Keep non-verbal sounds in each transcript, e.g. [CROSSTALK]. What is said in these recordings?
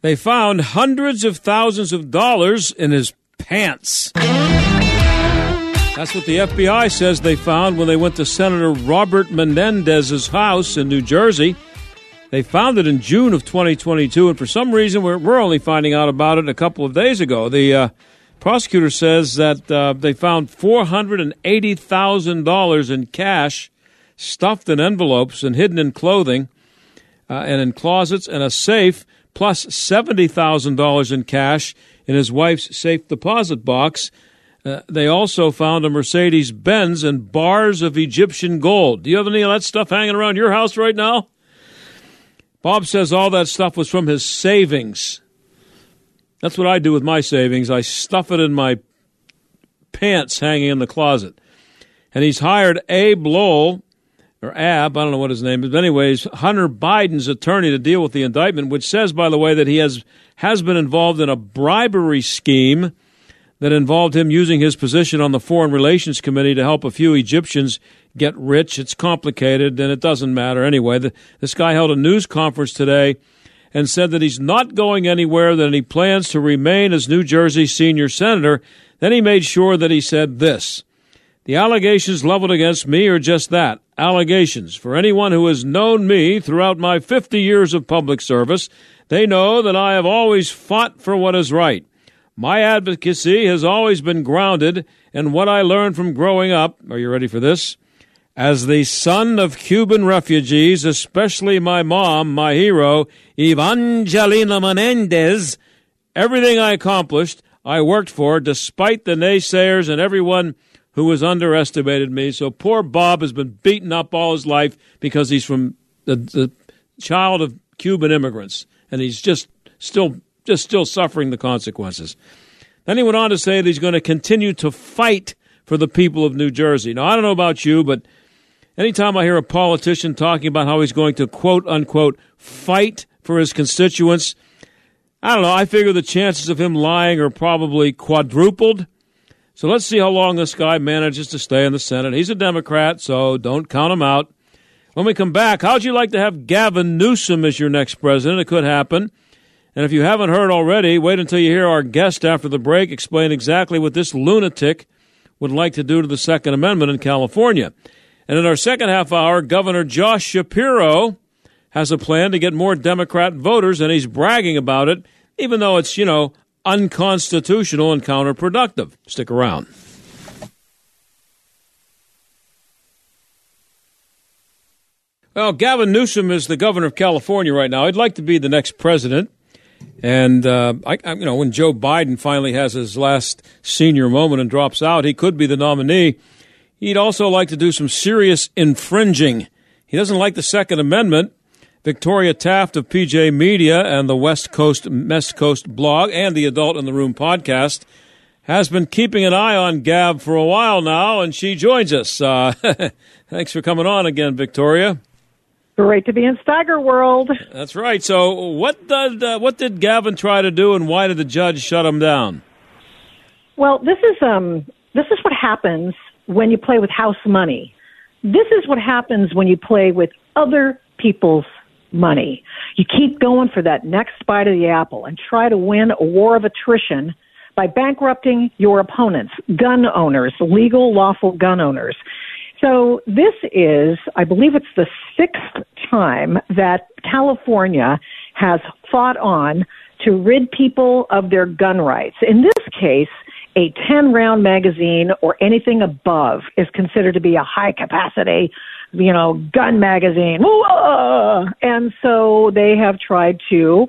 They found hundreds of thousands of dollars in his pants. That's what the FBI says they found when they went to Senator Robert Menendez's house in New Jersey. They found it in June of 2022, and for some reason, we're, we're only finding out about it a couple of days ago. The uh, prosecutor says that uh, they found $480,000 in cash stuffed in envelopes and hidden in clothing uh, and in closets and a safe, plus $70,000 in cash in his wife's safe deposit box. Uh, they also found a Mercedes Benz and bars of Egyptian gold. Do you have any of that stuff hanging around your house right now? Bob says all that stuff was from his savings. That's what I do with my savings. I stuff it in my pants hanging in the closet. And he's hired Abe Lowell, or Ab, I don't know what his name is, but anyways, Hunter Biden's attorney to deal with the indictment, which says, by the way, that he has has been involved in a bribery scheme that involved him using his position on the Foreign Relations Committee to help a few Egyptians get rich. It's complicated, and it doesn't matter anyway. The, this guy held a news conference today and said that he's not going anywhere, that he plans to remain as New Jersey senior senator. Then he made sure that he said this The allegations leveled against me are just that allegations. For anyone who has known me throughout my 50 years of public service, they know that I have always fought for what is right. My advocacy has always been grounded in what I learned from growing up. Are you ready for this? As the son of Cuban refugees, especially my mom, my hero, Evangelina Menendez, everything I accomplished, I worked for despite the naysayers and everyone who has underestimated me. So poor Bob has been beaten up all his life because he's from the, the child of Cuban immigrants, and he's just still just still suffering the consequences. Then he went on to say that he's going to continue to fight for the people of New Jersey. Now, I don't know about you, but anytime I hear a politician talking about how he's going to quote unquote fight for his constituents, I don't know. I figure the chances of him lying are probably quadrupled. So let's see how long this guy manages to stay in the Senate. He's a Democrat, so don't count him out. When we come back, how'd you like to have Gavin Newsom as your next president? It could happen. And if you haven't heard already, wait until you hear our guest after the break explain exactly what this lunatic would like to do to the Second Amendment in California. And in our second half hour, Governor Josh Shapiro has a plan to get more Democrat voters, and he's bragging about it, even though it's, you know, unconstitutional and counterproductive. Stick around. Well, Gavin Newsom is the governor of California right now. I'd like to be the next president. And uh, I, I, you know, when Joe Biden finally has his last senior moment and drops out, he could be the nominee. He'd also like to do some serious infringing. He doesn't like the Second Amendment. Victoria Taft of PJ Media and the West Coast West Coast blog and the Adult in the Room podcast has been keeping an eye on Gab for a while now, and she joins us. Uh, [LAUGHS] thanks for coming on again, Victoria. Great to be in Steiger World. That's right. So, what did uh, what did Gavin try to do, and why did the judge shut him down? Well, this is um this is what happens when you play with house money. This is what happens when you play with other people's money. You keep going for that next bite of the apple and try to win a war of attrition by bankrupting your opponents, gun owners, legal, lawful gun owners. So this is, I believe it's the sixth time that California has fought on to rid people of their gun rights. In this case, a 10 round magazine or anything above is considered to be a high capacity, you know, gun magazine. And so they have tried to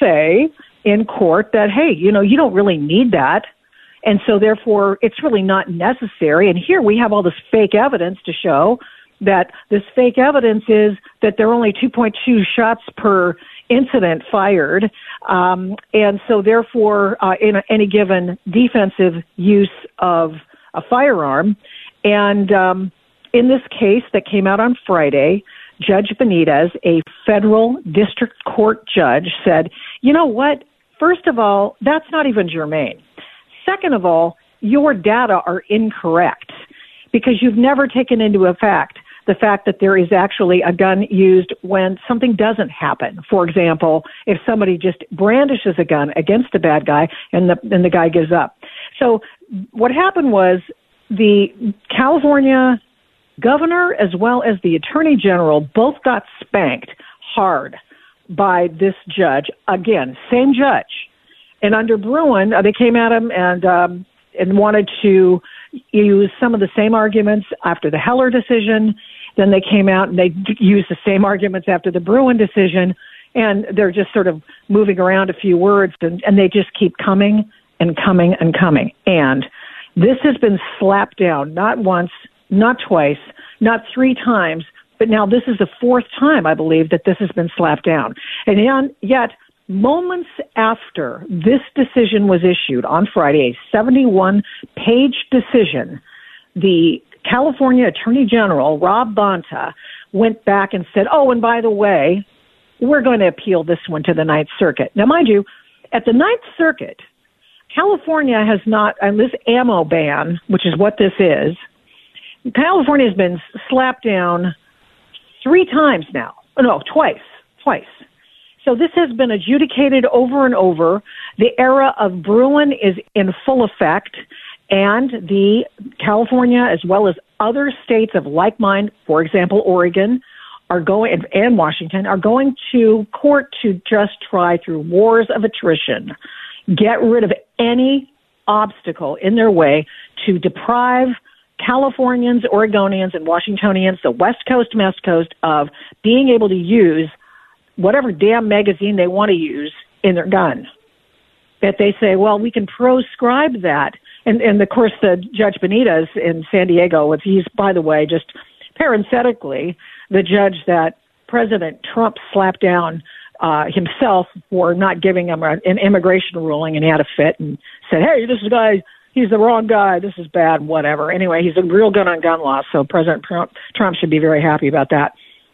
say in court that, hey, you know, you don't really need that And so therefore it's really not necessary. And here we have all this fake evidence to show that this fake evidence is that there are only 2.2 shots per incident fired. Um, and so therefore, uh, in any given defensive use of a firearm, and um, in this case that came out on Friday, Judge Benitez, a federal district court judge, said, you know what? First of all, that's not even germane. Second of all, your data are incorrect because you've never taken into effect the fact that there is actually a gun used when something doesn't happen. For example, if somebody just brandishes a gun against a bad guy and the and the guy gives up. So what happened was the California governor as well as the attorney general both got spanked hard by this judge. Again, same judge. And under Bruen, uh, they came at him and um, and wanted to use some of the same arguments after the Heller decision. Then they came out and they used the same arguments after the Bruen decision. And they're just sort of moving around a few words and, and they just keep coming and coming and coming. And this has been slapped down not once, not twice, not three times, but now this is the fourth time, I believe, that this has been slapped down. And yet, moments after this decision was issued on Friday, a 71 page decision, the California Attorney General, Rob Bonta, went back and said, oh, and by the way, we're going to appeal this one to the Ninth Circuit. Now, mind you, at the Ninth Circuit, California has not, and this ammo ban, which is what this is, California has been slapped down three times now. No, twice. Twice. So this has been adjudicated over and over. The era of Bruen is in full effect, and the California, as well as other states of like mind, for example, Oregon, are going and Washington are going to court to just try through wars of attrition, get rid of any obstacle in their way to deprive Californians, Oregonians, and Washingtonians, the West Coast, West Coast, of being able to use whatever damn magazine they want to use in their gun. That they say, well, we can proscribe that. And, and of course, the Judge Benitez in San Diego, he's, by the way, just parenthetically, the judge that President Trump slapped down uh, himself for not giving him a, an immigration ruling, and he had a fit and said, "Hey, this guy he's the wrong guy. This is bad, whatever. Anyway, he's a real gun on gun law, so President Trump, Trump should be very happy about that.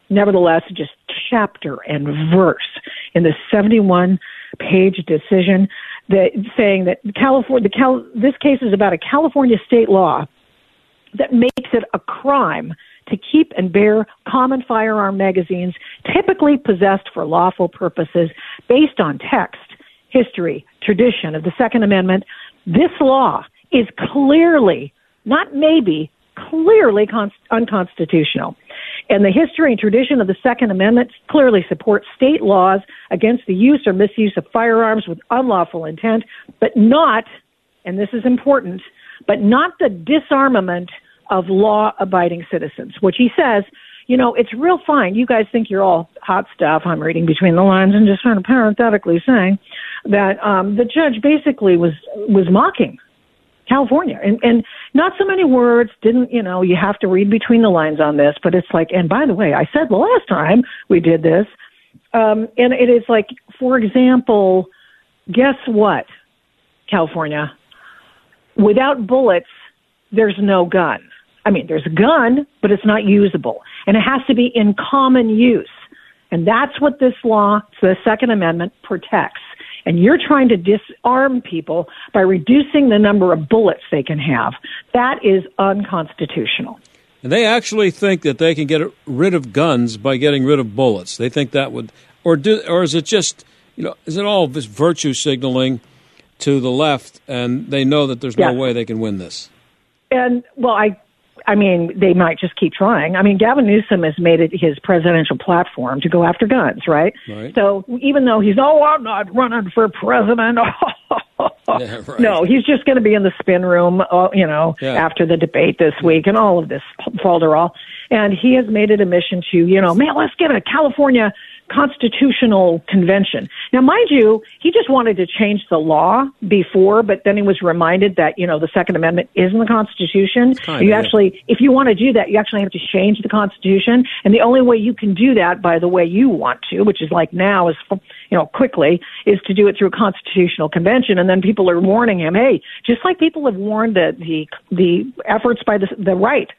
Nevertheless, just chapter and verse in the 71 page decision that saying that California, the Cal, this case is about a California state law that makes it a crime to keep and bear common firearm magazines typically possessed for lawful purposes based on text, history, tradition of the Second Amendment, this law is clearly, not maybe, clearly con- unconstitutional. And the history and tradition of the Second Amendment clearly supports state laws against the use or misuse of firearms with unlawful intent, but not, and this is important, but not the disarmament of law abiding citizens, which he says, you know, it's real fine. You guys think you're all hot stuff. I'm reading between the lines and just kind of parenthetically saying that um, the judge basically was was mocking California. And, and not so many words, didn't, you know, you have to read between the lines on this, but it's like, and by the way, I said the last time we did this, um, and it is like, for example, guess what, California? Without bullets, there's no gun. I mean, there's a gun, but it's not usable. And it has to be in common use. And that's what this law, the Second Amendment, protects and you're trying to disarm people by reducing the number of bullets they can have. That is unconstitutional. And they actually think that they can get rid of guns by getting rid of bullets. They think that would, or do, or is it just, you know, is it all this virtue signaling to the left, and they know that there's no way they can win this? And well, I I mean, they might just keep trying. I mean, Gavin Newsom has made it his presidential platform to go after guns, right? right. So even though he's, oh, I'm not running for president. [LAUGHS] yeah, right. No, he's just going to be in the spin room, uh, you know, yeah. after the debate this week and all of this falderall. And he has made it a mission to, you know, man, let's get a California constitutional convention. Now, mind you, he just wanted to change the law before, but then he was reminded that, you know, the Second Amendment is in the Constitution. You actually, if you want to do that, you actually have to change the Constitution. And the only way you can do that by the way you want to, which is like now is, you know, quickly, is to do it through a constitutional convention. And then people are warning him, hey, just like people have warned the, the, the efforts by the, the right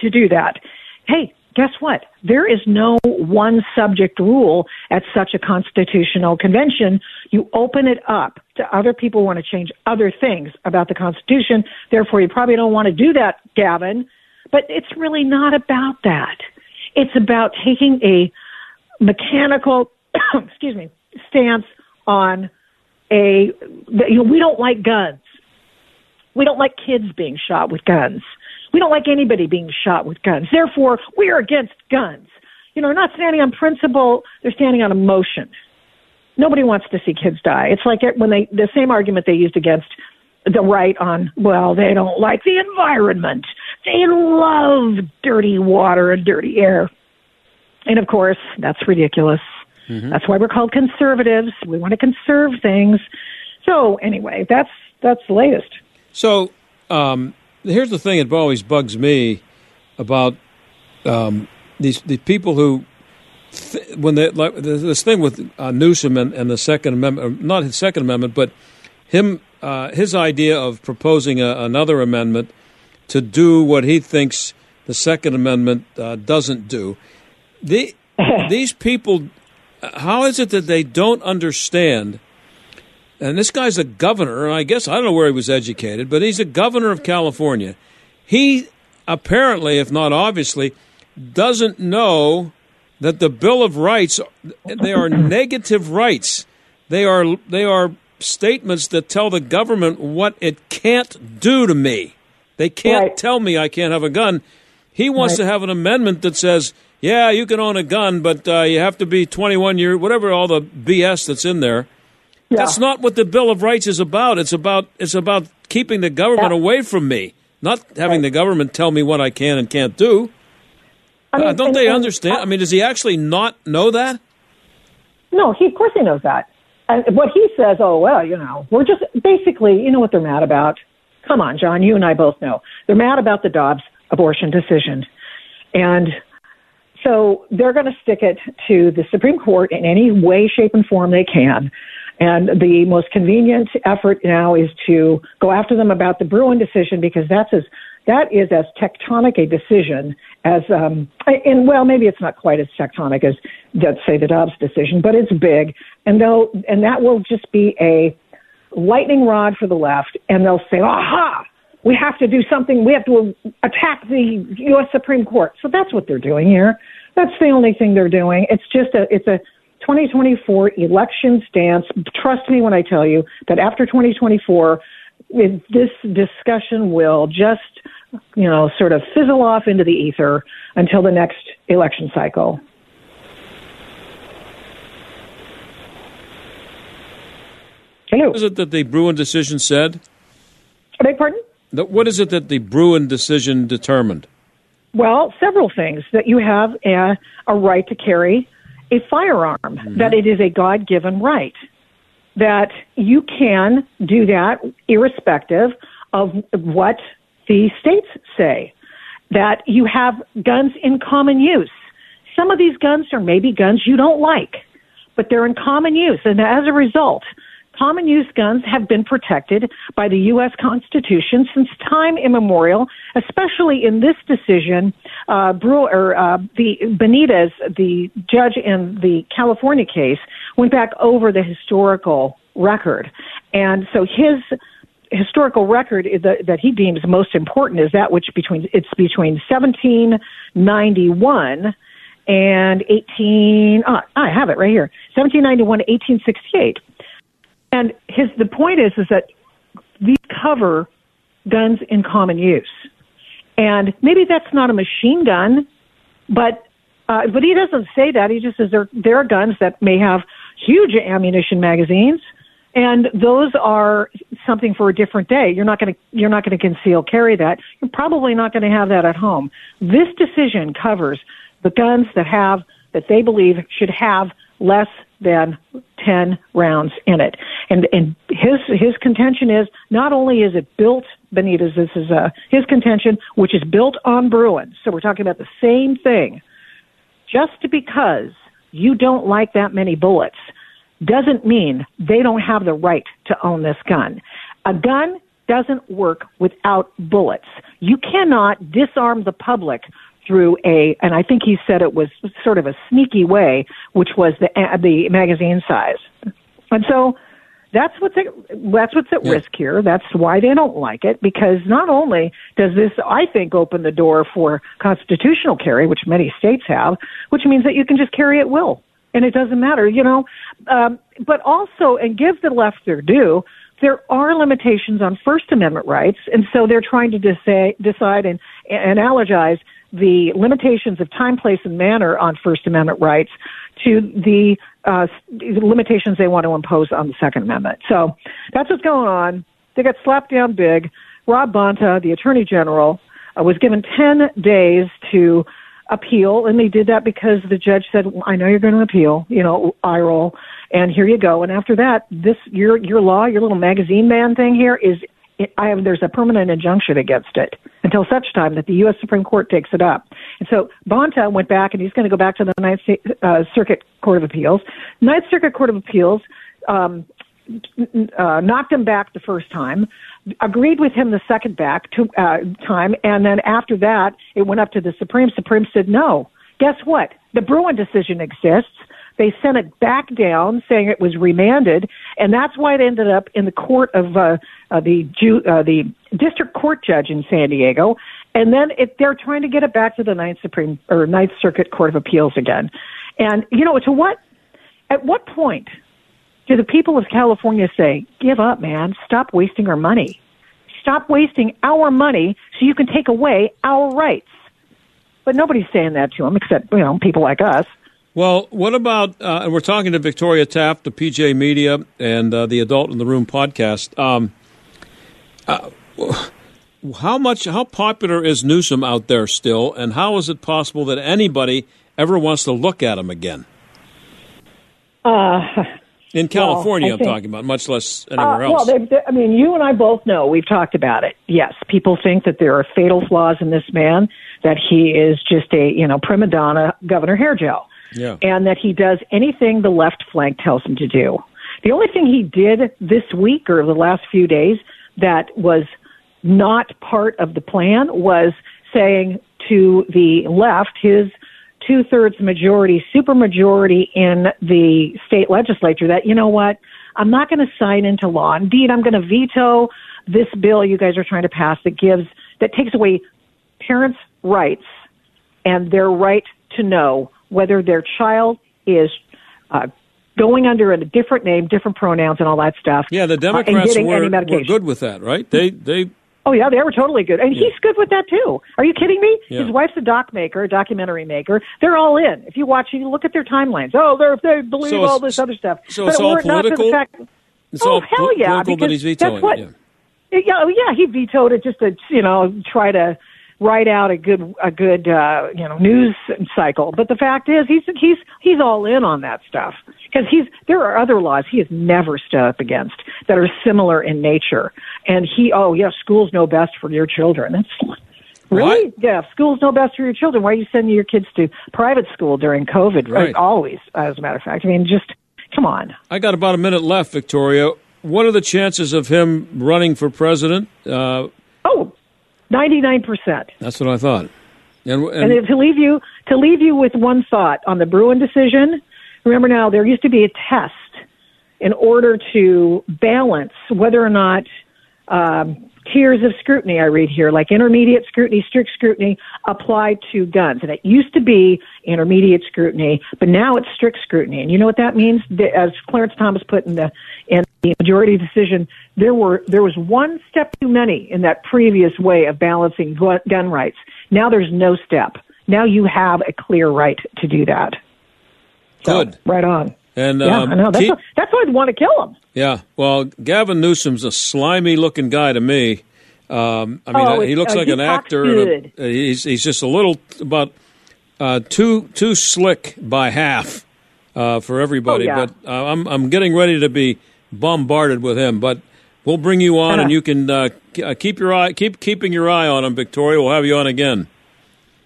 to do that. Hey, guess what? There is no one subject rule at such a constitutional convention. You open it up to other people who want to change other things about the Constitution. Therefore, you probably don't want to do that, Gavin. But it's really not about that. It's about taking a mechanical, [COUGHS] excuse me, stance on a, you know, we don't like guns. We don't like kids being shot with guns. We don't like anybody being shot with guns. Therefore, we are against guns. You know, they're not standing on principle, they're standing on emotion. Nobody wants to see kids die. It's like when they, the same argument they used against the right on, well, they don't like the environment. They love dirty water and dirty air. And of course, that's ridiculous. That's why we're called conservatives. We want to conserve things. So anyway, that's that's the latest. So um, here's the thing that always bugs me about um, these the people who th- when they like this thing with uh, Newsom and, and the Second Amendment, not his Second Amendment, but him uh, his idea of proposing a, another amendment to do what he thinks the Second Amendment uh, doesn't do. The, [LAUGHS] these people, how is it that they don't understand? And this guy's a governor, and I guess I don't know where he was educated, but he's a governor of California. He apparently, if not obviously, doesn't know that the Bill of Rights they are negative rights. They are they are statements that tell the government what it can't do to me. They can't Right. tell me I can't have a gun. He wants to have an amendment that says, "Yeah, you can own a gun, but uh, you have to be 21 years, whatever all the BS that's in there." That's not what the Bill of Rights is about. It's about it's about keeping the government Yeah. away from me, not having the government tell me what I can and can't do. I mean, Uh, don't and- they and- understand? I mean, does he actually not know that? No, he of course he knows that. And what he says, oh well, you know, we're just basically, you know what they're mad about. Come on, John, you and I both know they're mad about the Dobbs abortion decision, and so they're going to stick it to the Supreme Court in any way, shape, and form they can. And the most convenient effort now is to go after them about the Bruen decision because that's as that is as tectonic a decision as um and well maybe it's not quite as tectonic as let's say the Dobbs decision, but it's big and they'll and that will just be a lightning rod for the left and they'll say, Aha, we have to do something we have to attack the US Supreme Court. So that's what they're doing here. That's the only thing they're doing. It's just a it's a 2024 election stance. Trust me when I tell you that after 2024, this discussion will just, you know, sort of fizzle off into the ether until the next election cycle. Hello. What is it that the Bruen decision said? I beg pardon? What is it that the Bruen decision determined? Well, several things that you have a, a right to carry a firearm, mm-hmm. that it is a God given right, that you can do that irrespective of what the states say, that you have guns in common use. Some of these guns are maybe guns you don't like, but they're in common use. And as a result, common use guns have been protected by the U.S. Constitution since time immemorial, especially in this decision. Uh, Brewer, uh, the Benitez, the judge in the California case, went back over the historical record. And so his historical record that, that he deems most important is that which between it's between 1791 and 18 ah, I have it right here 1791 to 1868 and his the point is is that these cover guns in common use and maybe that's not a machine gun but uh, but he doesn't say that he just says there there are guns that may have huge ammunition magazines and those are something for a different day. You're not going to you're not going to conceal carry that. You're probably not going to have that at home. This decision covers the guns that have that they believe should have less than 10 rounds in it. And, and his, his contention is not only is it built, Benitez, this is uh, his contention, which is built on Bruen. So we're talking about the same thing. Just because you don't like that many bullets doesn't mean they don't have the right to own this gun. A gun doesn't work without bullets. You cannot disarm the public through a, and I think he said it was sort of a sneaky way, which was the the magazine size. And so that's what's at, that's what's at yeah. risk here. That's why they don't like it because not only does this, I think, open the door for constitutional carry, which many states have, which means that you can just carry at will and it doesn't matter, you know. Um, but also, and give the left their due, there are limitations on First Amendment rights, and so they're trying to decide, decide and, and analogize the limitations of time, place, and manner on First Amendment rights to the, uh, limitations they want to impose on the Second Amendment. So that's what's going on. They got slapped down big. Rob Bonta, the Attorney General, uh, was given 10 days to appeal, and they did that because the judge said, "I know you're going to appeal." You know, eye roll, and here you go. And after that, this your your law, your little magazine ban thing here is. I have, there's a permanent injunction against it until such time that the U.S. Supreme Court takes it up. And so Bonta went back, and he's going to go back to the Ninth uh, Circuit Court of Appeals. Ninth Circuit Court of Appeals um, uh, knocked him back the first time, agreed with him the second back to, uh, time, and then after that, it went up to the Supreme. Supreme said no. Guess what? The Bruen decision exists. They sent it back down, saying it was remanded, and that's why it ended up in the court of uh, uh, the Jew, uh, the district court judge in San Diego, and then it, they're trying to get it back to the Ninth Supreme or Ninth Circuit Court of Appeals again. And you know, to what? At what point do the people of California say, give up, man, stop wasting our money? Stop wasting our money so you can take away our rights. But nobody's saying that to them except, you know, people like us. Well, what about, uh, and we're talking to Victoria Taft the PJ Media and uh, the Adult in the Room podcast. Um, uh, how much, how popular is Newsom out there still, and how is it possible that anybody ever wants to look at him again? Uh, in California, well, I'm think, talking about, much less anywhere uh, else. Well, they, they, I mean, you and I both know we've talked about it. Yes, people think that there are fatal flaws in this man, that he is just a you know prima donna Governor Hairgel, yeah. and that he does anything the left flank tells him to do. The only thing he did this week or the last few days that was not part of the plan was saying to the left, his two thirds majority, supermajority in the state legislature that, you know what, I'm not going to sign into law. Indeed, I'm going to veto this bill you guys are trying to pass that gives, that takes away parents' rights and their right to know whether their child is uh, going under a different name, different pronouns, and all that stuff. Yeah, the uh, Democrats uh, were, were good with that, right? They they Oh yeah, they were totally good, and yeah. he's good with that too. Are you kidding me? Yeah. His wife's a doc maker, a documentary maker. They're all in. If you watch, you look at their timelines. Oh, they they believe so all this other stuff. So but it's all not political. Fact, it's oh all hell yeah, political because that he's vetoing. that's what. Yeah. Yeah, oh, yeah, he vetoed it just to you know try to write out a good a good uh, you know news cycle. But the fact is, he's he's he's all in on that stuff because he's there are other laws he has never stood up against that are similar in nature. And he, oh yeah, schools know best for your children. That's really What? yeah. Schools know best for your children. Why are you sending your kids to private school during COVID? Right. Always, as a matter of fact. I mean, just come on. I got about a minute left, Victoria. What are the chances of him running for president? Uh, Oh, 99%. that's what I thought. And, and, And to leave you to leave you with one thought on the Bruen decision, remember now there used to be a test in order to balance whether or not um, tiers of scrutiny I read here, like intermediate scrutiny, strict scrutiny, applied to guns. And it used to be intermediate scrutiny, but now it's strict scrutiny. And you know what that means? As Clarence Thomas put in the in the majority decision, there were there was one step too many in that previous way of balancing gun rights. Now there's no step. Now you have a clear right to do that. So, Good. right on. And Yeah, um, I know. That's, why, that's why I'd want to kill him. yeah. Well, Gavin Newsom's a slimy looking guy to me. Um, I mean, Oh, he looks uh, like he an actor. and a- uh, he's he's just a little about uh, too too slick by half uh, for everybody. Oh, yeah. But uh, I'm I'm getting ready to be bombarded with him. But we'll bring you on, and you can uh, uh, keep your eye keep keeping your eye on him, Victoria. We'll have you on again.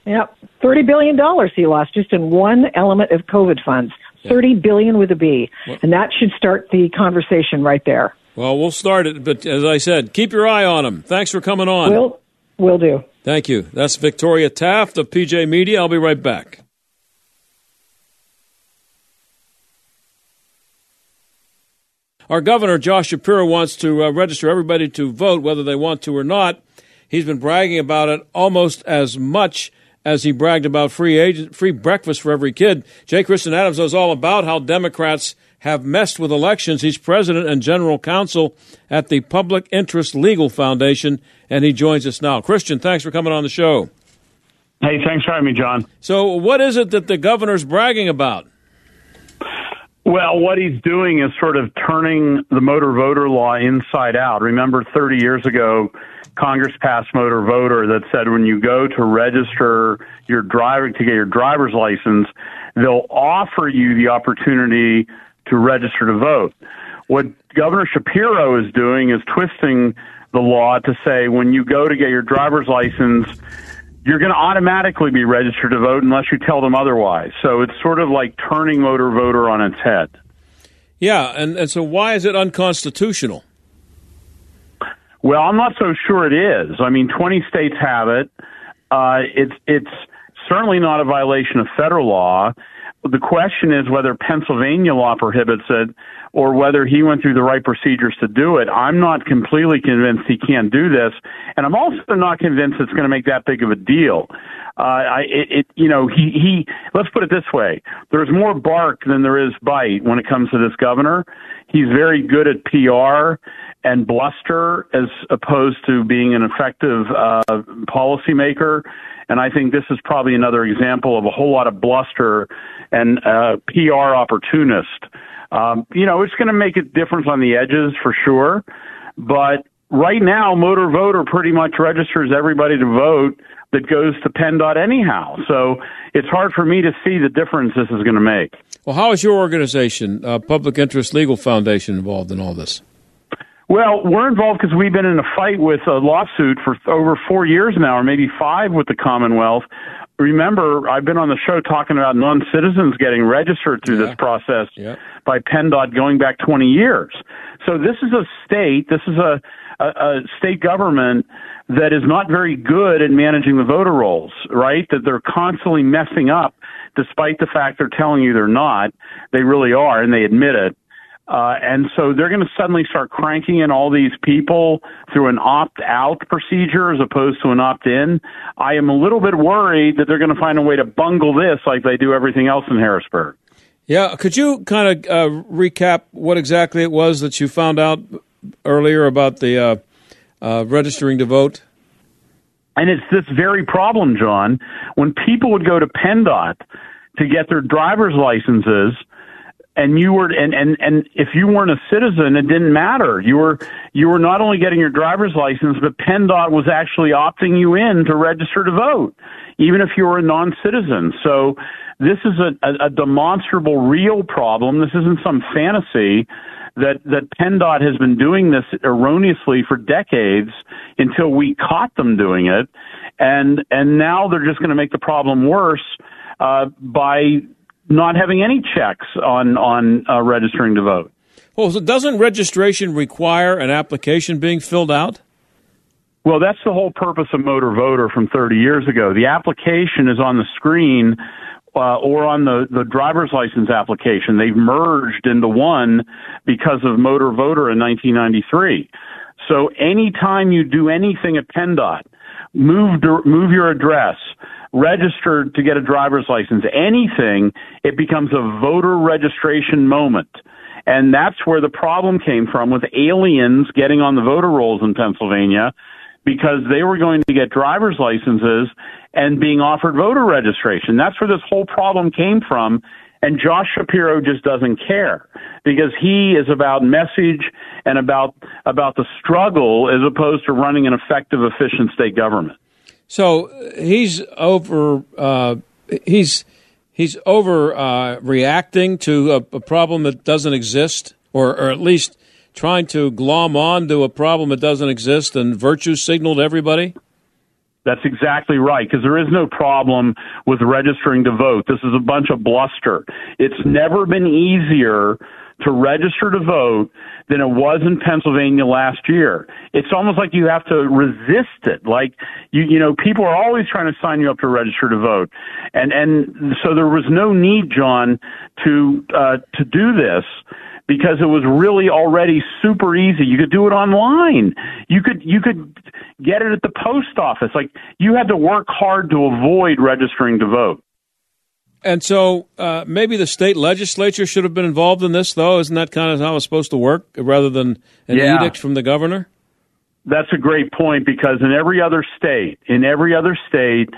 Yep, thirty billion dollars he lost just in one element of COVID funds. Thirty billion with a B, and that should start the conversation right there. Well, we'll start it, but as I said, keep your eye on them. Thanks for coming on. Will will do. Thank you. That's Victoria Taft of PJ Media. I'll be right back. Our governor, Josh Shapiro, wants to uh, register everybody to vote, whether they want to or not. He's been bragging about it almost as much as he bragged about free agent, free breakfast for every kid. J. Christian Adams knows all about how Democrats have messed with elections. He's president and general counsel at the Public Interest Legal Foundation, and he joins us now. Christian, thanks for coming on the show. Hey, thanks for having me, John. So, what is it that the governor's bragging about? Well, what he's doing is sort of turning the motor voter law inside out. Remember, 30 years ago, Congress passed motor voter that said when you go to register your driver to get your driver's license, they'll offer you the opportunity to register to vote. What Governor Shapiro is doing is twisting the law to say when you go to get your driver's license, you're going to automatically be registered to vote unless you tell them otherwise. So it's sort of like turning motor voter on its head. Yeah, and, and so why is it unconstitutional? Well, I'm not so sure it is. I mean, 20 states have it. Uh, it's it's certainly not a violation of federal law. The question is whether Pennsylvania law prohibits it or whether he went through the right procedures to do it. I'm not completely convinced he can't do this, and I'm also not convinced it's going to make that big of a deal. Uh, I, it, it, you know, he, he, let's put it this way. There's more bark than there is bite when it comes to this governor. He's very good at PR and bluster as opposed to being an effective, uh, policymaker. And I think this is probably another example of a whole lot of bluster and, uh, PR opportunist. Um, you know, it's going to make a difference on the edges for sure. But right now, Motor Voter pretty much registers everybody to vote that goes to PennDOT anyhow. So it's hard for me to see the difference this is going to make. Well, how is your organization, uh, Public Interest Legal Foundation, involved in all this? Well, we're involved because we've been in a fight with a lawsuit for over four years now, or maybe five with the Commonwealth. Remember, I've been on the show talking about non-citizens getting registered through Yeah. this process Yeah. by PennDOT going back 20 years. So this is a state, this is a, a, a state government that is not very good at managing the voter rolls, right? That they're constantly messing up, despite the fact they're telling you they're not. They really are, and they admit it. Uh, and so they're going to suddenly start cranking in all these people through an opt-out procedure as opposed to an opt-in. I am a little bit worried that they're going to find a way to bungle this like they do everything else in Harrisburg. Yeah, could you kind of uh, recap what exactly it was that you found out earlier about the uh, uh, registering to vote? And it's this very problem, John. When people would go to PennDOT to get their driver's licenses, and you were and, and and if you weren't a citizen, it didn't matter. You were you were not only getting your driver's license, but PennDOT was actually opting you in to register to vote, even if you were a non-citizen. So this is a, a, a demonstrable, real problem. This isn't some fantasy that that PennDOT has been doing this erroneously for decades until we caught them doing it, and and now they're just going to make the problem worse uh, by not having any checks on on uh, registering to vote. Well, so doesn't registration require an application being filled out? Well, that's the whole purpose of Motor Voter from 30 years ago. The application is on the screen uh, or on the, the driver's license application. They've merged into one because of Motor Voter in 1993. So anytime you do anything at PennDOT, move move your address, register to get a driver's license, anything, it becomes a voter registration moment. And that's where the problem came from with aliens getting on the voter rolls in Pennsylvania because they were going to get driver's licenses and being offered voter registration. That's where this whole problem came from. And Josh Shapiro just doesn't care because he is about message and about about the struggle as opposed to running an effective, efficient state government. So uh, he's over uh, he's he's over uh, reacting to a, a, problem that doesn't exist, or, or at least trying to glom on to a problem that doesn't exist and virtue signal to everybody? That's exactly right, because there is no problem with registering to vote. This is a bunch of bluster. It's never been easier to register to vote than it was in Pennsylvania last year. It's almost like you have to resist it. Like you, you know, people are always trying to sign you up to register to vote, and and so there was no need, John, to uh, to do this because it was really already super easy. You could do it online. You could you could get it at the post office. Like you had to work hard to avoid registering to vote. And so uh, maybe the state legislature should have been involved in this, though. Isn't that kind of how it's supposed to work, rather than an yeah. edict from the governor? That's a great point because in every other state, in every other state,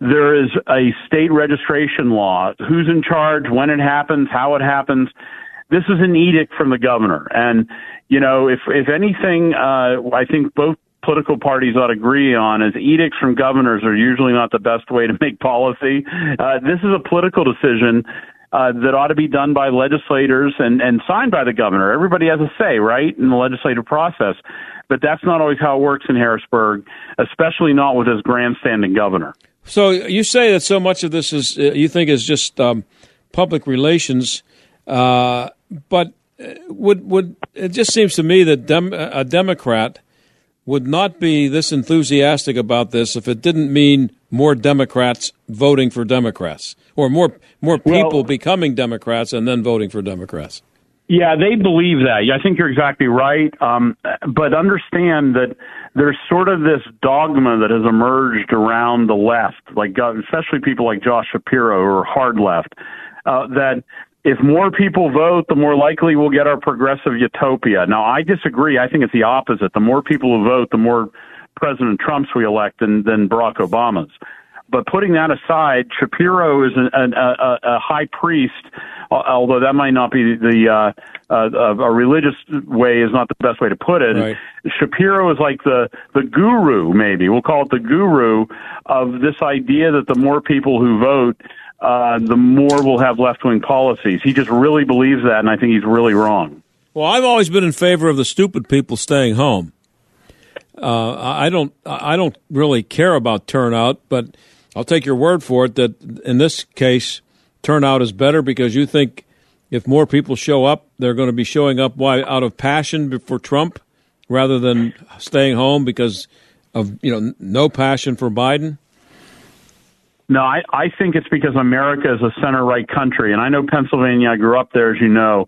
there is a state registration law. Who's in charge, when it happens, how it happens. This is an edict from the governor, and you know, if if anything, uh, I think both political parties ought to agree on is edicts from governors are usually not the best way to make policy. Uh, this is a political decision uh, that ought to be done by legislators and, and signed by the governor. Everybody has a say, right, in the legislative process. But that's not always how it works in Harrisburg, especially not with this grandstanding governor. So you say that so much of this is uh, you think is just um, public relations, uh, but uh, would would it just seems to me that dem- a Democrat would not be this enthusiastic about this if it didn't mean more Democrats voting for Democrats or more more people well, becoming Democrats and then voting for Democrats. Yeah, they believe that. Yeah, I think you're exactly right. Um, but understand that there's sort of this dogma that has emerged around the left, like uh, especially people like Josh Shapiro or hard left, uh, that if more people vote, the more likely we'll get our progressive utopia. Now, I disagree. I think it's the opposite. The more people who vote, the more President Trumps we elect than, than Barack Obama's. But putting that aside, Shapiro is a, a, a high priest, although that might not be the uh, uh, a religious way is not the best way to put it. Right. Shapiro is like the the guru, maybe we'll call it the guru of this idea that the more people who vote, uh, the more we'll have left wing policies. He just really believes that, and I think he's really wrong. Well, I've always been in favor of the stupid people staying home. Uh, I don't. I don't really care about turnout, but I'll take your word for it that in this case, turnout is better because you think if more people show up, they're going to be showing up why out of passion for Trump rather than staying home because of you know no passion for Biden. No, I, I think it's because America is a center right country. And I know Pennsylvania, I grew up there, as you know.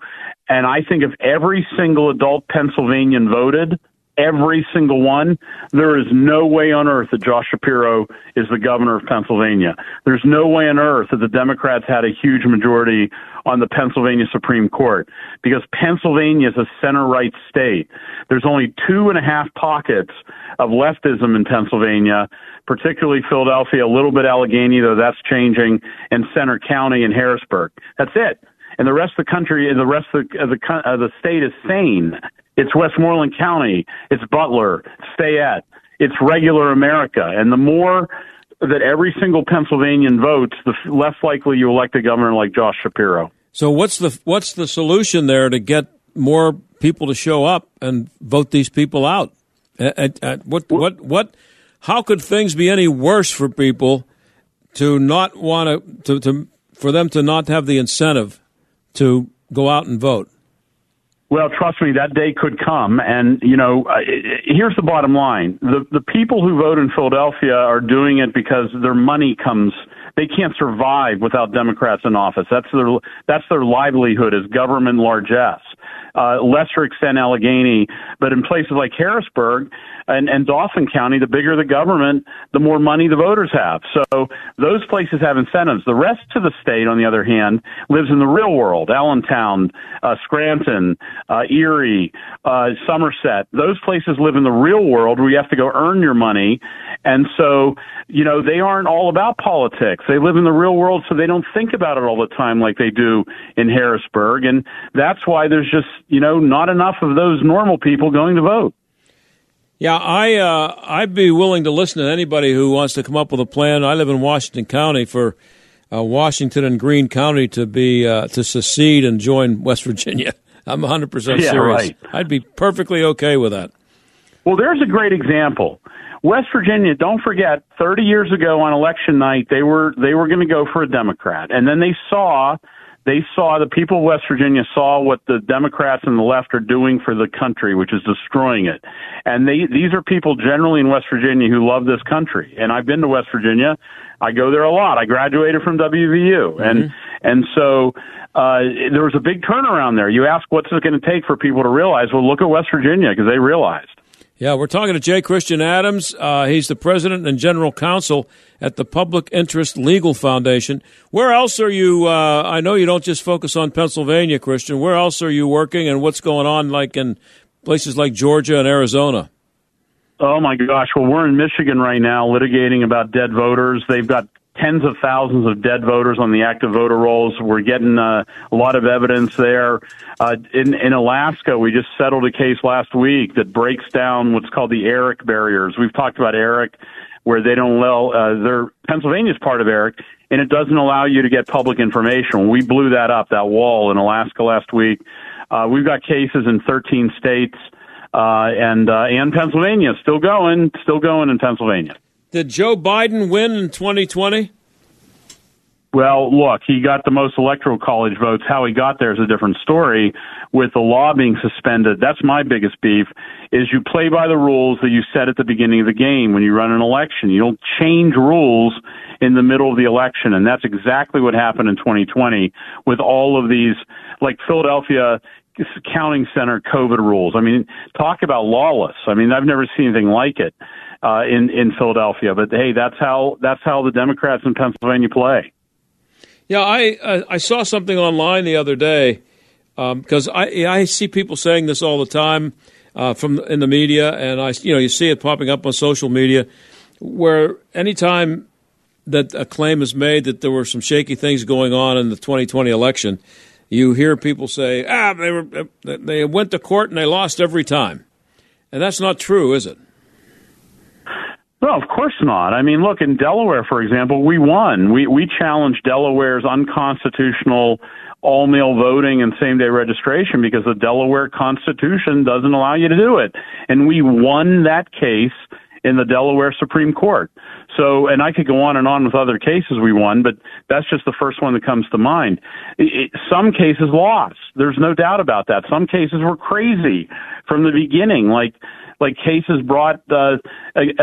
And I think if every single adult Pennsylvanian voted, every single one, there is no way on earth that Josh Shapiro is the governor of Pennsylvania. There's no way on earth that the Democrats had a huge majority on the Pennsylvania Supreme Court because Pennsylvania is a center right state. There's only two and a half pockets of leftism in Pennsylvania, particularly Philadelphia, a little bit Allegheny, though that's changing, and Centre County and Harrisburg. That's it. And the rest of the country and the rest of the, of the, of the state is sane. It's Westmoreland County. It's Butler. It's Fayette. It's regular America. And the more that every single Pennsylvanian votes, the less likely you elect a governor like Josh Shapiro. So what's the what's the solution there to get more people to show up and vote these people out? At, at what what what? How could things be any worse for people to not want to, to for them to not have the incentive to go out and vote? Well, trust me, that day could come. And, you know, here's the bottom line. The, the people who vote in Philadelphia are doing it because their money comes, they can't survive without Democrats in office. That's their, that's their livelihood is government largesse. Uh, lesser extent Allegheny, but in places like Harrisburg, and, and Dauphin County, the bigger the government, the more money the voters have. So those places have incentives. The rest of the state, on the other hand, lives in the real world. Allentown, uh, Scranton, uh, Erie, uh, Somerset. Those places live in the real world where you have to go earn your money. And so, you know, they aren't all about politics. They live in the real world, so they don't think about it all the time like they do in Harrisburg. And that's why there's just, you know, not enough of those normal people going to vote. Yeah, I uh, I'd be willing to listen to anybody who wants to come up with a plan. I live in Washington County for uh, Washington and Greene County to be uh, to secede and join West Virginia. [LAUGHS] I'm 100 percent Yeah, serious. right. I'd be perfectly okay with that. Well, there's a great example. West Virginia, don't forget, 30 years ago on election night, they were they were going to go for a Democrat, and then they saw they saw the people of West Virginia saw what the Democrats and the left are doing for the country, which is destroying it. And they these are people generally in West Virginia who love this country. And I've been to West Virginia. I go there a lot. I graduated from WVU, and and so uh, there was a big turnaround there. You ask what's it going to take for people to realize? Well, look at West Virginia because they realized. Yeah, we're talking to J. Christian Adams. Uh, he's the president and general counsel at the Public Interest Legal Foundation. Where else are you? Uh, I know you don't just focus on Pennsylvania, Christian. Where else are you working, and what's going on, like in places like Georgia and Arizona? Oh my gosh! Well, we're in Michigan right now, litigating about dead voters. They've got tens of thousands of dead voters on the active voter rolls. We're getting uh, a lot of evidence there. Uh, in, in Alaska, we just settled a case last week that breaks down what's called the ERIC barriers. We've talked about ERIC, where they don't allow. Uh, their Pennsylvania's part of ERIC, and it doesn't allow you to get public information. We blew that up, that wall in Alaska last week. Uh, we've got cases in 13 states. Uh, and uh, and Pennsylvania still going, still going in Pennsylvania. Did Joe Biden win in 2020? Well, look, he got the most electoral college votes. How he got there is a different story. With the law being suspended, that's my biggest beef. Is you play by the rules that you set at the beginning of the game when you run an election. You don't change rules in the middle of the election, and that's exactly what happened in 2020 with all of these, like Philadelphia counting center COVID rules. I mean, talk about lawless. I mean, I've never seen anything like it uh, in in Philadelphia. But hey, that's how that's how the Democrats in Pennsylvania play. Yeah, I uh, I saw something online the other day because I I see people saying this all the time uh, from in the media, and I you know you see it popping up on social media, where anytime that a claim is made that there were some shaky things going on in the 2020 election, you hear people say, ah, they were they went to court and they lost every time, and that's not true, is it? No, of course not. I mean, look in Delaware, for example, we won. We we challenged Delaware's unconstitutional all mail voting and same day registration because the Delaware Constitution doesn't allow you to do it, and we won that case in the Delaware Supreme Court. So, and I could go on and on with other cases we won, but that's just the first one that comes to mind. It, it, some cases lost. There's no doubt about that. Some cases were crazy from the beginning, like like cases brought uh,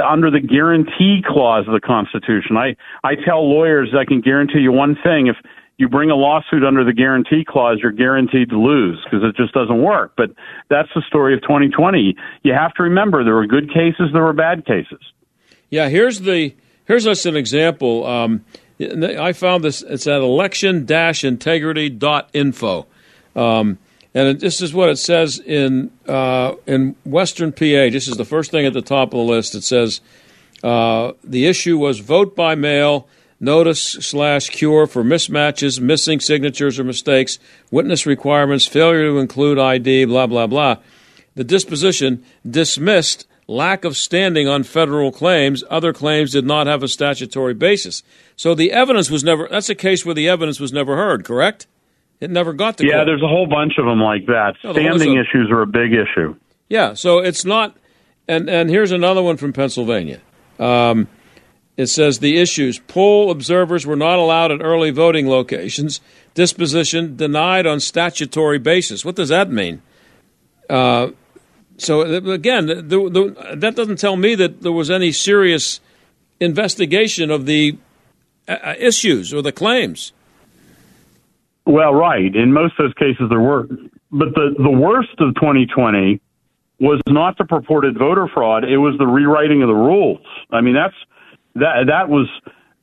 under the guarantee clause of the Constitution. I I tell lawyers I can guarantee you one thing: if you bring a lawsuit under the guarantee clause, you're guaranteed to lose because it just doesn't work. But that's the story of 2020. You have to remember there were good cases, there were bad cases. Yeah, here's the here's just an example. Um, I found this. It's at election-integrity.info. Um, and this is what it says in uh, in Western PA. This is the first thing at the top of the list. It says uh, the issue was vote by mail, notice slash cure for mismatches, missing signatures or mistakes, witness requirements, failure to include ID, blah blah blah. The disposition dismissed lack of standing on federal claims. Other claims did not have a statutory basis. So the evidence was never. That's a case where the evidence was never heard. Correct. It never got to yeah. court. There's a whole bunch of them like that. No, Standing a- issues are a big issue. Yeah, so it's not, and and here's another one from Pennsylvania. Um, it says the issues: poll observers were not allowed at early voting locations. Disposition denied on statutory basis. What does that mean? Uh, so again, the, the, that doesn't tell me that there was any serious investigation of the uh, issues or the claims. Well, right. In most of those cases, there were. But the, the worst of 2020 was not the purported voter fraud. It was the rewriting of the rules. I mean, that's that that was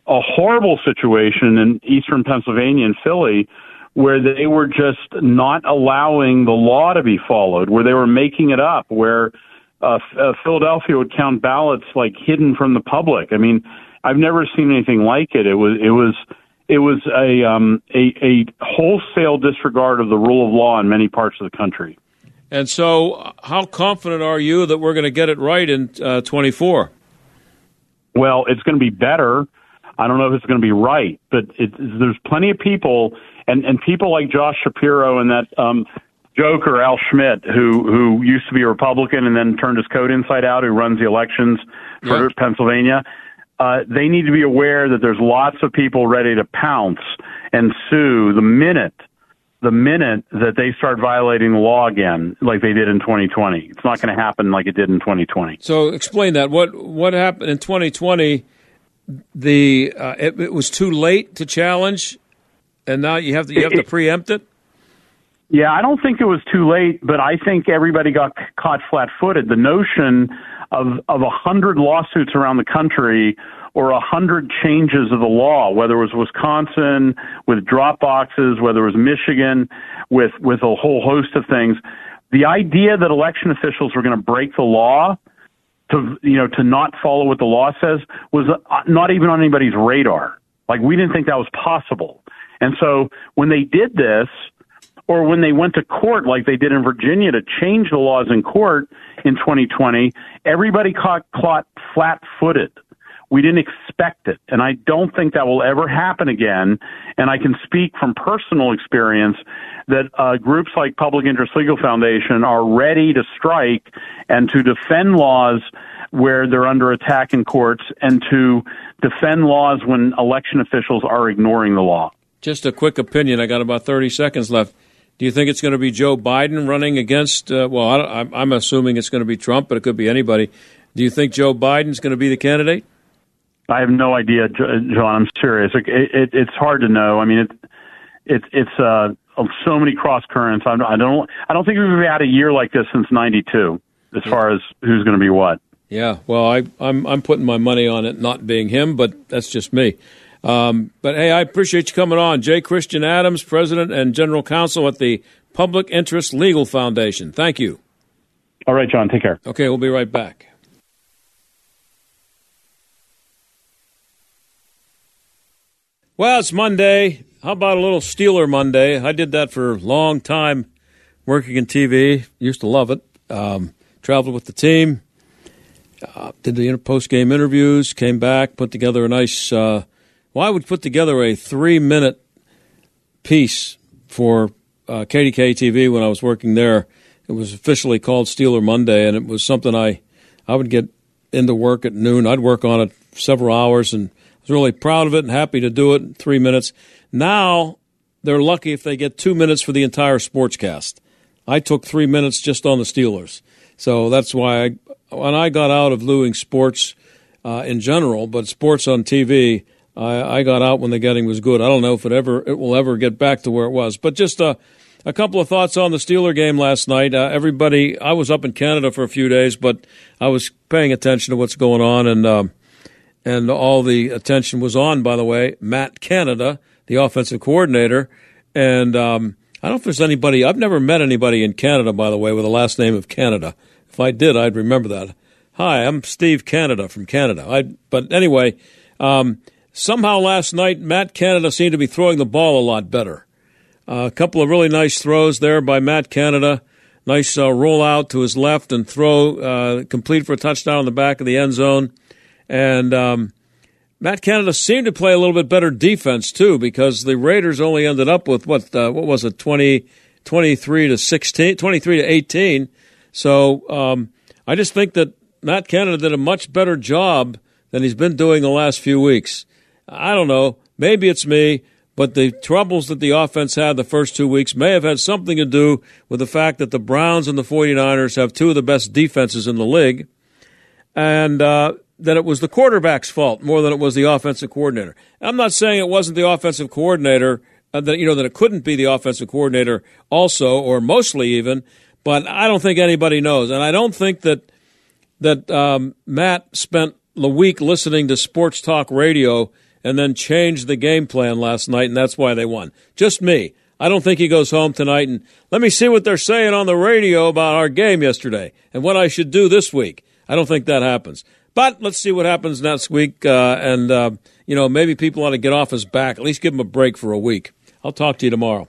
a horrible situation in eastern Pennsylvania and Philly where they were just not allowing the law to be followed, where they were making it up, where uh, uh, Philadelphia would count ballots like hidden from the public. I mean, I've never seen anything like it. It was it was it was a um, a, a wholesale disregard of the rule of law in many parts of the country. And so, how confident are you that we're going to get it right in uh, 24? Well, it's going to be better. I don't know if it's going to be right, but it, there's plenty of people and and people like Josh Shapiro and that um, Joker Al Schmidt, who who used to be a Republican and then turned his code inside out, who runs the elections for Pennsylvania. Uh, they need to be aware that there's lots of people ready to pounce and sue the minute the minute that they start violating the law again, like they did in 2020. It's not going to happen like it did in 2020. So explain that. What what happened in 2020? The uh, it, it was too late to challenge, and now you have to you have to preempt it. Yeah, I don't think it was too late, but I think everybody got caught flat-footed. The notion of of a hundred lawsuits around the country or a hundred changes of the law, whether it was Wisconsin with drop boxes, whether it was Michigan with with a whole host of things. The idea that election officials were going to break the law to you know to not follow what the law says was uh, not even on anybody's radar. Like we didn't think that was possible. And so when they did this, or when they went to court like they did in Virginia to change the laws in court in 2020, everybody caught, caught flat footed. We didn't expect it. And I don't think that will ever happen again. And I can speak from personal experience that uh, groups like Public Interest Legal Foundation are ready to strike and to defend laws where they're under attack in courts and to defend laws when election officials are ignoring the law. Just a quick opinion. I got about 30 seconds left. Do you think it's going to be Joe Biden running against? Uh, well, I, am assuming it's going to be Trump, but it could be anybody. Do you think Joe Biden's going to be the candidate? I have no idea, John. I'm serious. It, it, it's hard to know. I mean, it, it, it's uh, so many cross currents. I don't. I don't think we've had a year like this since '92, as far as who's going to be what. Yeah. Well, I, I'm I'm putting my money on it not being him, but that's just me. Um, but hey, I appreciate you coming on. J. Christian Adams, President and General Counsel at the Public Interest Legal Foundation. Thank you. All right, John. Take care. Okay, we'll be right back. Well, it's Monday. How about a little Steeler Monday? I did that for a long time working in TV. Used to love it. Um, traveled with the team. Uh, did the post game interviews. Came back, put together a nice uh, well, I would put together a three minute piece for uh, KDKA TV when I was working there. It was officially called Steeler Monday, and it was something I I would get into work at noon. I'd work on it several hours, and I was really proud of it and happy to do it in three minutes. Now they're lucky if they get two minutes for the entire sportscast. I took three minutes just on the Steelers, so that's why I, when I got out of doing sports uh, in general, but sports on TV. I, I got out when the getting was good. I don't know if it ever it will ever get back to where it was. But just a, a couple of thoughts on the Steeler game last night. Uh, everybody, I was up in Canada for a few days, but I was paying attention to what's going on, and um, and all the attention was on. By the way, Matt Canada, the offensive coordinator, and um, I don't know if there's anybody. I've never met anybody in Canada, by the way, with the last name of Canada. If I did, I'd remember that. Hi, I'm Steve Canada from Canada. I, but anyway. Um, Somehow last night, Matt Canada seemed to be throwing the ball a lot better. Uh, a couple of really nice throws there by Matt Canada. Nice uh, roll out to his left and throw uh, complete for a touchdown in the back of the end zone. And um, Matt Canada seemed to play a little bit better defense too, because the Raiders only ended up with what uh, what was it 20, 23 to 16, 23 to 18. So um, I just think that Matt Canada did a much better job than he's been doing the last few weeks. I don't know. Maybe it's me, but the troubles that the offense had the first two weeks may have had something to do with the fact that the Browns and the 49ers have two of the best defenses in the league, and uh, that it was the quarterback's fault more than it was the offensive coordinator. I'm not saying it wasn't the offensive coordinator. Uh, that you know that it couldn't be the offensive coordinator also or mostly even, but I don't think anybody knows, and I don't think that that um, Matt spent the week listening to sports talk radio and then changed the game plan last night, and that's why they won. Just me. I don't think he goes home tonight and let me see what they're saying on the radio about our game yesterday and what I should do this week. I don't think that happens. But let's see what happens next week. Uh, and, uh, you know, maybe people ought to get off his back, at least give him a break for a week. I'll talk to you tomorrow.